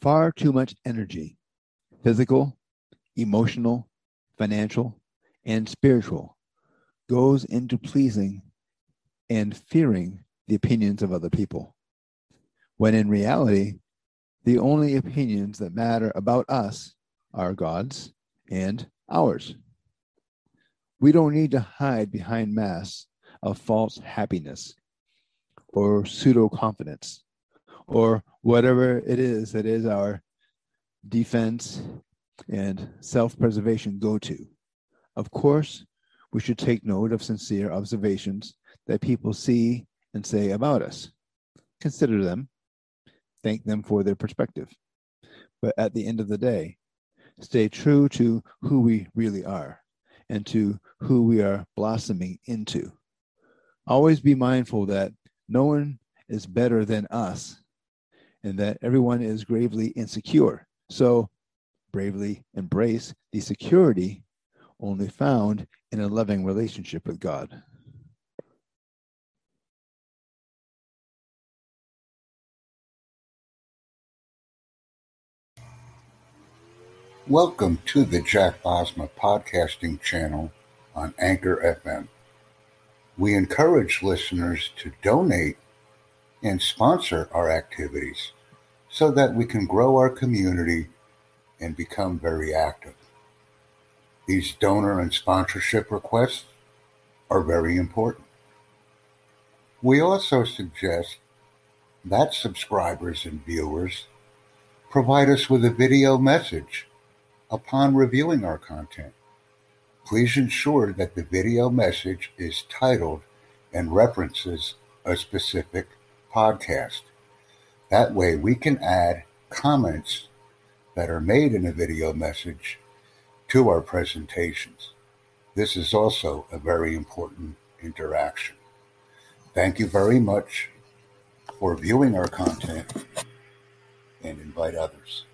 far too much energy, physical, emotional, financial, and spiritual, goes into pleasing and fearing the opinions of other people. When in reality, the only opinions that matter about us are God's and ours. We don't need to hide behind masks of false happiness or pseudo confidence or whatever it is that is our defense and self preservation go to. Of course, we should take note of sincere observations that people see and say about us. Consider them, thank them for their perspective. But at the end of the day, stay true to who we really are and to who we are blossoming into. Always be mindful that no one is better than us and that everyone is gravely insecure. So bravely embrace the security only found in a loving relationship with God. Welcome to the Jack Bosma podcasting channel on Anchor FM. We encourage listeners to donate and sponsor our activities so that we can grow our community and become very active. These donor and sponsorship requests are very important. We also suggest that subscribers and viewers provide us with a video message upon reviewing our content. Please ensure that the video message is titled and references a specific podcast. That way we can add comments that are made in a video message to our presentations. This is also a very important interaction. Thank you very much for viewing our content and invite others.